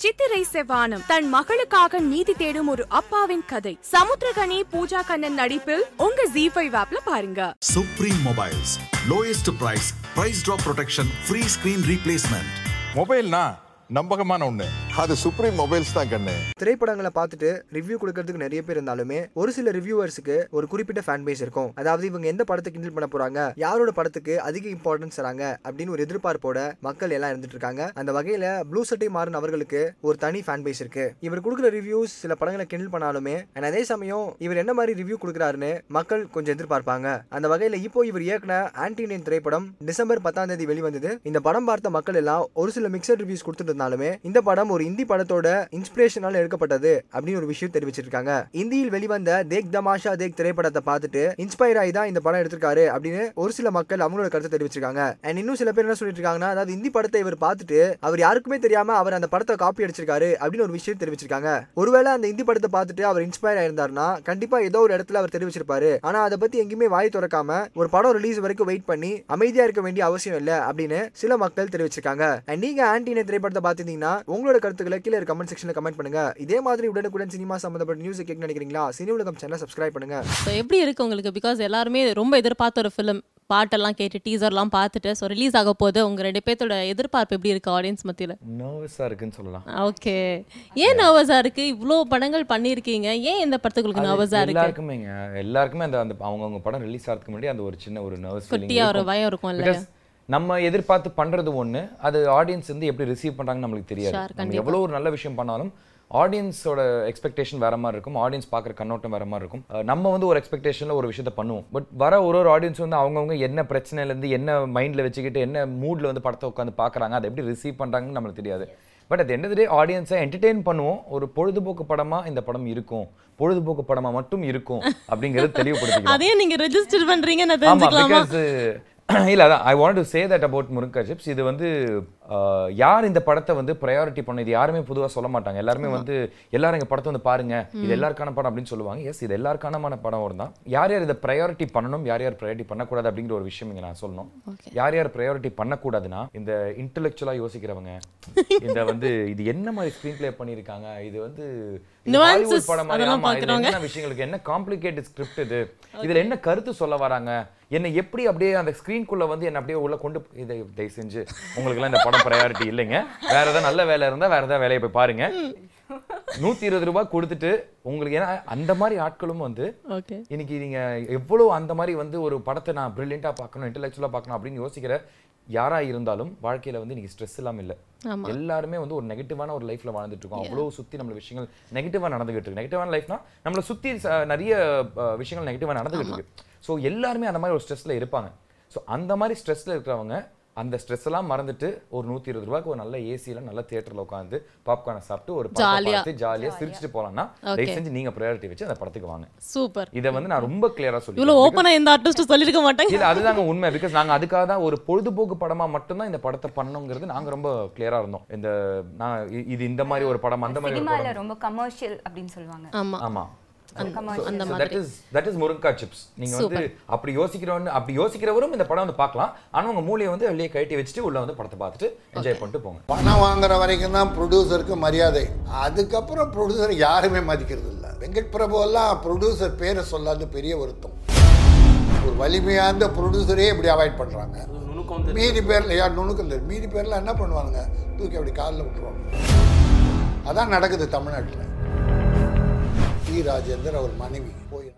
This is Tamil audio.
சித்திரை செவ்வானம் தன் மகளுக்காக நீதி தேடும் ஒரு அப்பாவின் கதை சமுத்திரகனி பூஜா கண்ணன் நடிப்பில் உங்க ஜி ஃபைவ் ஆப்ல பாருங்க Supreme Mobiles. Lowest price, price drop protection, free screen replacement. மொபைல்னா நம்பகமான ஒண்ணு அது சுப்ரீம் மொபைல்ஸ் தான் கண்ணு. திரைப்படங்களை பார்த்துட்டு ரிவ்யூ கொடுக்கறதுக்கு நிறைய பேர் இருந்தாலுமே ஒரு சில ரிவ்யூவர்ஸுக்கு ஒரு குறிப்பிட்ட ஃபேன் பேஸ் இருக்கும். அதாவது இவங்க எந்த படத்தை கிண்டல் பண்ண போறாங்க யாரோட படத்துக்கு அதிக இம்பார்ட்டன்ஸ் தராங்க அப்படின்னு ஒரு எதிர்பார்ப்போட மக்கள் எல்லாம் இருந்துட்டு இருக்காங்க. அந்த வகையில ப்ளூ சட்டை மாறின அவர்களுக்கு ஒரு தனி ஃபேன் பேஸ் இருக்கு. இவர் கொடுக்குற ரிவ்யூஸ் சில படங்களை கிண்டல் பண்ணாலுமே and அதே சமயம் இவர் என்ன மாதிரி ரிவ்யூ கொடுக்குறாருன்னு மக்கள் கொஞ்சம் எதிர்பார்ப்பாங்க. அந்த வகையில இப்போ இவர் இயக்குன ஆன்டினியன் திரைப்படம் டிசம்பர் பத்தாம் தேதி வெளிவந்தது. இந்த படம் பார்த்த மக்கள் எல்லாம் ஒரு சில மிக்சட் ரிவ்யூஸ் கொடுத்துட்டு இருந்தாலுமே இந்த படம் ஒரு இந்தி படத்தோட இன்ஸ்பிரேஷனால எடுக்கப்பட்டது அப்படின்னு ஒரு விஷயம் தெரிவிச்சிருக்காங்க. இந்தியில் வெளிவந்த தேக் தமாஷா தேக் திரைப்படத்தை பார்த்துட்டு இன்ஸ்பயர் ஆகி தான் இந்த படம் எடுத்திருக்காரு அப்படின்னு ஒரு சில மக்கள் அவங்களோட கருத்தை தெரிவிச்சிருக்காங்க. அண்ட் இன்னும் சில பேர் என்ன சொல்லிட்டு இருக்காங்கன்னா அதாவது இந்தி படத்தை இவர் பார்த்துட்டு அவர் யாருக்குமே தெரியாம அவர் அந்த படத்தை காப்பி அடிச்சிருக்காரு அப்படின்னு ஒரு விஷயம் தெரிவிச்சிருக்காங்க. ஒருவேளை அந்த இந்தி படத்தை பார்த்துட்டு அவர் இன்ஸ்பயர் ஆயிருந்தாருன்னா கண்டிப்பா ஏதோ ஒரு இடத்துல அவர் தெரிவிச்சிருப்பாரு. ஆனா அதை பத்தி எங்கேயுமே வாய் திறக்காம ஒரு படம் ரிலீஸ் வரைக்கும் வெயிட் பண்ணி அமைதியா இருக்க வேண்டிய அவசியம் இல்ல அப்படின்னு சில மக்கள் தெரிவிச்சிருக்காங்க. அண்ட் நீங்க ஆன்டின திரைப்படத்தை பார்த்திருந்தீங்கன்னா உங்களோட கருத்து கருத்துக்களை கீழே கமெண்ட் செக்ஷன்ல கமெண்ட் பண்ணுங்க. இதே மாதிரி உடனுக்குடன் சினிமா சம்பந்தப்பட்ட நியூஸ் கேட்க நினைக்கிறீங்களா? சினி உலகம் சேனல் சப்ஸ்கிரைப் பண்ணுங்க. ஸோ எப்படி இருக்கு உங்களுக்கு? பிகாஸ் எல்லாருமே ரொம்ப எதிர்பார்த்த ஒரு ஃபிலிம் பாட்டெல்லாம் கேட்டு டீசர்லாம் பார்த்துட்டு ஸோ ரிலீஸ் ஆக போது உங்க ரெண்டு பேர்த்தோட எதிர்பார்ப்பு எப்படி இருக்கு ஆடியன்ஸ் மத்தியில்? நர்வஸாக இருக்குன்னு சொல்லலாம். ஓகே ஏன் நர்வஸாக இருக்கு? இவ்வளோ படங்கள் பண்ணியிருக்கீங்க. ஏன் இந்த படத்துக்கு நர்வஸாக இருக்கு? எல்லாருக்குமேங்க. எல்லாருக்குமே அந்த அந்த அவங்கவுங்க படம் ரிலீஸ் ஆகிறதுக்கு முன்னாடி அந்த ஒரு சின்ன ஒரு நர்வஸ் குட்டியா ஒரு பயம் இருக்கும் இல்ல நம்ம எதிர்பார்த்து பண்றது ஒண்ணு அது ஆடியன்ஸ் வந்து எப்படி ரிசீவ் பண்றாங்கன்னு நம்மளுக்கு தெரியாது. எவ்வளவு ஒரு நல்ல விஷயம் பண்ணாலும் ஆடியன்ஸோட எக்ஸ்பெக்டேஷன் வேற மாதிரி இருக்கும். ஆடியன்ஸ் பார்க்குற கண்ணோட்டம் வேற மாதிரி இருக்கும். நம்ம வந்து ஒரு எக்ஸ்பெக்டேஷன்ல ஒரு விஷயத்த பண்ணுவோம். பட் வர ஒரு ஒரு ஆடியன்ஸ் வந்து அவங்கவுங்க என்ன பிரச்சனையில இருந்து என்ன மைண்ட்ல வச்சுக்கிட்டு என்ன மூட்ல வந்து படத்தை உட்காந்து பார்க்கறாங்க அதை எப்படி ரிசீவ் பண்றாங்கன்னு நம்மளுக்கு தெரியாது. பட் of the day ஆடியன்ஸை என்டர்டெயின் பண்ணுவோம். ஒரு பொழுதுபோக்கு படமா இந்த படம் இருக்கும். பொழுதுபோக்கு படமா மட்டும் இருக்கும். அப்படிங்கறது தெளிவுபடுத்திக்கலாம். அதையும் நீங்க ரெஜிஸ்டர் ஆமா தெரிஞ்சுக்கலாமா? இல்லை அதான். I want to say that about murunga chips இது வந்து யார் இந்த படத்தை வந்து ப்ரையாரிட்டி பண்ண இது யாருமே பொதுவா சொல்ல மாட்டாங்க. எல்லாருமே வந்து எல்லாரும் இந்த படத்தை வந்து பாருங்க. இது எல்லாருக்கான படம் அப்படின்னு சொல்லுவாங்க. எஸ் இது எல்லாருக்கானமான படம் தான் யார் யார் இதை ப்ரையாரிட்டி பண்ணணும்? யார் யார் ப்ரையாரிட்டி பண்ணக்கூடாது அப்படிங்கிற ஒரு விஷயம் இங்க நான் சொல்லணும். யார் யார் ப்ரையாரிட்டி பண்ணக்கூடாதுன்னா இந்த இன்டெலெக்சுவலா யோசிக்கிறவங்க. இந்த வந்து இது என்ன மாதிரி ஸ்க்ரீன் ப்ளே பண்ணியிருக்காங்க? இது வந்து படம். என்ன விஷயங்களுக்கு? என்ன காம்ப்ளிகேட்டட் ஸ்கிரிப்ட் இது? இதுல என்ன கருத்து சொல்ல வராங்க? என்ன எப்படி அப்படியே அந்த ஸ்கிரீன்குள்ள வந்து என்ன அப்படியே உள்ள கொண்டு இதை தயவு செஞ்சு உங்களுக்கு எல்லாம் இந்த படம் ப்ரையாரிட்டி இல்லைங்க. வேற ஏதாவது நல்ல வேலை இருந்தா வேற ஏதாவது வேலையை போய் பாருங்க. நூத்தி இருபது ரூபாய் கொடுத்துட்டு உங்களுக்கு ஏன்னா அந்த மாதிரி ஆட்களும் வந்து இன்னைக்கு நீங்க எவ்வளவு அந்த மாதிரி வந்து ஒரு படத்தை நான் பிரில்லியண்டா பார்க்கணும் இன்டெலெக்சுவலா பார்க்கணும் அப்படின்னு யோசிக்கிற யாரா இருந்தாலும் வாழ்க்கையில வந்து இன்னைக்கு ஸ்ட்ரெஸ் இல்லாம இல்ல. எல்லாருமே வந்து ஒரு நெகட்டிவான ஒரு லைஃப்ல வாழ்ந்துட்டு இருக்கோம். அவ்வளவு சுத்தி நம்மள விஷயங்கள் நெகட்டிவா நடந்துகிட்டு இருக்கு. நெகட்டிவான லைஃப்னா நம்மள சுத்தி நிறைய விஷயங்கள் நெகட்டிவா நடந்துகிட்டு இருக்கு. சோ எல்லாருமே அந்த மாதிரி ஒரு ஸ்ட்ரெஸ்ல இருப்பாங்க. சோ அந்த மாதிரி ஸ்ட்ரெஸ்ல இருக்கிறவங்க அந்த ஸ்ட்ரெஸ் எல்லாம் மறந்துட்டு ஒரு நூத்தி இருபது ரூபாய்க்கு ஒரு நல்ல ஏசில நல்ல தியேட்டர்ல உட்காந்து பாப்கார்னை சாப்பிட்டு ஒரு படத்தை ஜாலியா. பார்த்து ஜாலியா சிரிச்சுட்டு போலாம்னா தயவு செஞ்சு நீங்க ப்ரையாரிட்டி வச்சு அந்த படத்துக்கு வாங்க. சூப்பர் இதை வந்து நான் ரொம்ப கிளியரா சொல்லி இவ்வளவு ஓப்பனா இந்த ஆர்டிஸ்ட் சொல்லிருக்க மாட்டாங்க. இல்ல அதுதாங்க உண்மை. பிகாஸ் நாங்க அதுக்காக தான் ஒரு பொழுதுபோக்கு படமா மட்டும்தான் இந்த படத்தை பண்ணோங்கிறது நாங்க ரொம்ப கிளியரா இருந்தோம். இந்த நான் இது இந்த மாதிரி ஒரு படம் அந்த மாதிரி ரொம்ப கமர்ஷியல் அப்படின்னு சொல்லுவாங்க. ஆமா. ஆமா. அந்த தட் மாதிரி. Is that is murunga chips நீங்க வந்து அப்படி யோசிக்கிறவங்க அப்படி யோசிக்கிறவரும் இந்த படம் வந்து பார்க்கலாம். ஆனா உங்க மூளையை வந்து வெளியே கழட்டி வச்சுட்டு உள்ள வந்து படத்தை பார்த்துட்டு என்ஜாய் பண்ணிட்டு போங்க. பணம் வாங்குற வரைக்கும் தான் ப்ரொடியூசருக்கு மரியாதை. அதுக்கப்புறம் ப்ரொடியூசர் யாருமே மதிக்கிறது இல்லை. வெங்கட் பிரபு எல்லாம் ப்ரொடியூசர் பேரை சொல்லாத பெரிய வருத்தம் ஒரு வலிமையாந்த ப்ரொடியூசரே இப்படி அவாய்ட் பண்றாங்க. மீதி பேர்ல யார் நுணுக்கம் தெரியும் மீதி பேர்ல என்ன பண்ணுவாங்க தூக்கி அப்படி காலில் விட்டுருவாங்க. அதான் நடக்குது தமிழ்நாட்டில். ராஜேந்தர் அவர் மனைவி. போய்